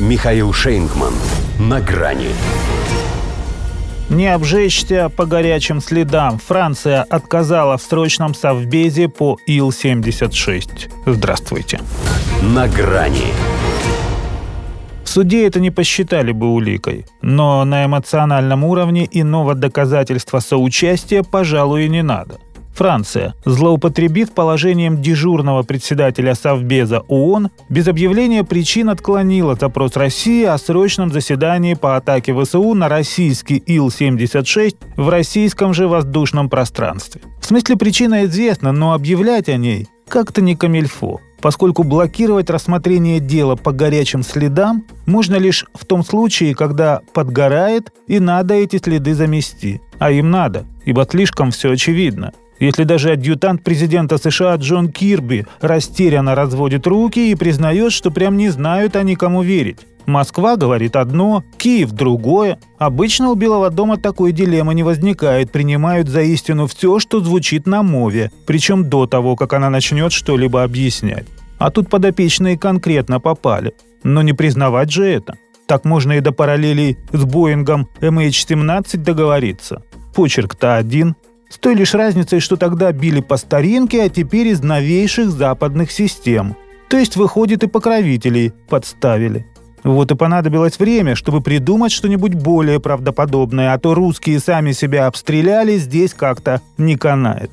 Михаил Шейнгман. На грани. Не обжечься по горячим следам. Франция отказала в срочном совбезе по Ил-76. Здравствуйте. На грани. В суде это не посчитали бы уликой. Но на эмоциональном уровне иного доказательства соучастия, пожалуй, и не надо. Франция, злоупотребив положением дежурного председателя Совбеза ООН, без объявления причин отклонила запрос России о срочном заседании по атаке ВСУ на российский Ил-76 в российском же воздушном пространстве. В смысле причина известна, но объявлять о ней как-то не камильфо поскольку блокировать рассмотрение дела по горячим следам можно лишь в том случае, когда подгорает и надо эти следы замести. А им надо, ибо слишком все очевидно. Если даже адъютант президента США Джон Кирби растерянно разводит руки и признает, что прям не знают они кому верить. Москва говорит одно, Киев другое. Обычно у Белого дома такой дилеммы не возникает, принимают за истину все, что звучит на мове, причем до того, как она начнет что-либо объяснять. А тут подопечные конкретно попали. Но не признавать же это. Так можно и до параллелей с Боингом MH17 договориться. Почерк-то один, с той лишь разницей, что тогда били по старинке, а теперь из новейших западных систем. То есть, выходит, и покровителей подставили. Вот и понадобилось время, чтобы придумать что-нибудь более правдоподобное, а то русские сами себя обстреляли, здесь как-то не канает.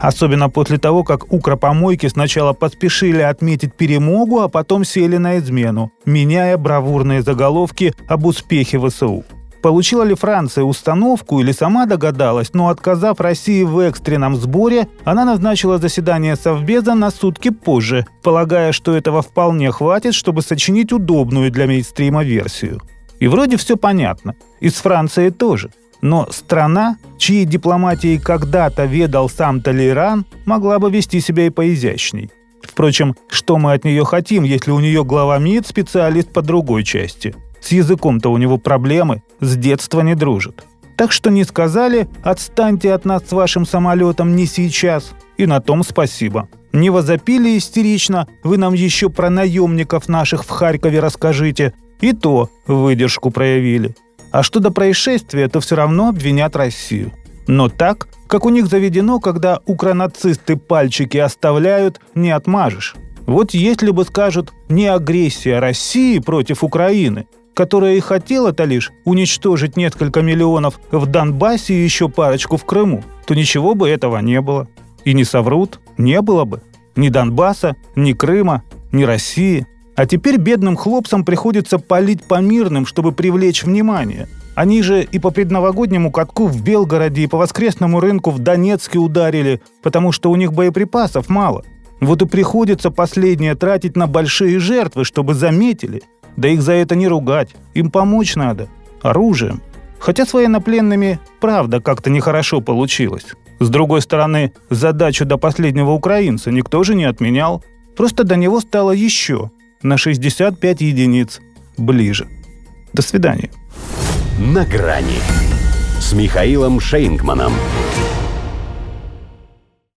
Особенно после того, как укропомойки сначала поспешили отметить перемогу, а потом сели на измену, меняя бравурные заголовки об успехе ВСУ. Получила ли Франция установку или сама догадалась, но отказав России в экстренном сборе, она назначила заседание Совбеза на сутки позже, полагая, что этого вполне хватит, чтобы сочинить удобную для мейнстрима версию. И вроде все понятно. И с Францией тоже. Но страна, чьей дипломатией когда-то ведал сам Толеран, могла бы вести себя и поизящней. Впрочем, что мы от нее хотим, если у нее глава МИД специалист по другой части? С языком-то у него проблемы, с детства не дружит. Так что не сказали «отстаньте от нас с вашим самолетом не сейчас» и на том спасибо. Не возопили истерично «вы нам еще про наемников наших в Харькове расскажите» и то выдержку проявили. А что до происшествия, то все равно обвинят Россию. Но так, как у них заведено, когда укронацисты пальчики оставляют, не отмажешь. Вот если бы скажут «не агрессия России против Украины», которая и хотела-то лишь уничтожить несколько миллионов в Донбассе и еще парочку в Крыму, то ничего бы этого не было. И не соврут, не было бы. Ни Донбасса, ни Крыма, ни России. А теперь бедным хлопцам приходится палить по мирным, чтобы привлечь внимание. Они же и по предновогоднему катку в Белгороде, и по воскресному рынку в Донецке ударили, потому что у них боеприпасов мало. Вот и приходится последнее тратить на большие жертвы, чтобы заметили – да их за это не ругать, им помочь надо. Оружием. Хотя с военнопленными, правда, как-то нехорошо получилось. С другой стороны, задачу до последнего украинца никто же не отменял. Просто до него стало еще на 65 единиц ближе. До свидания. На грани с Михаилом Шейнгманом.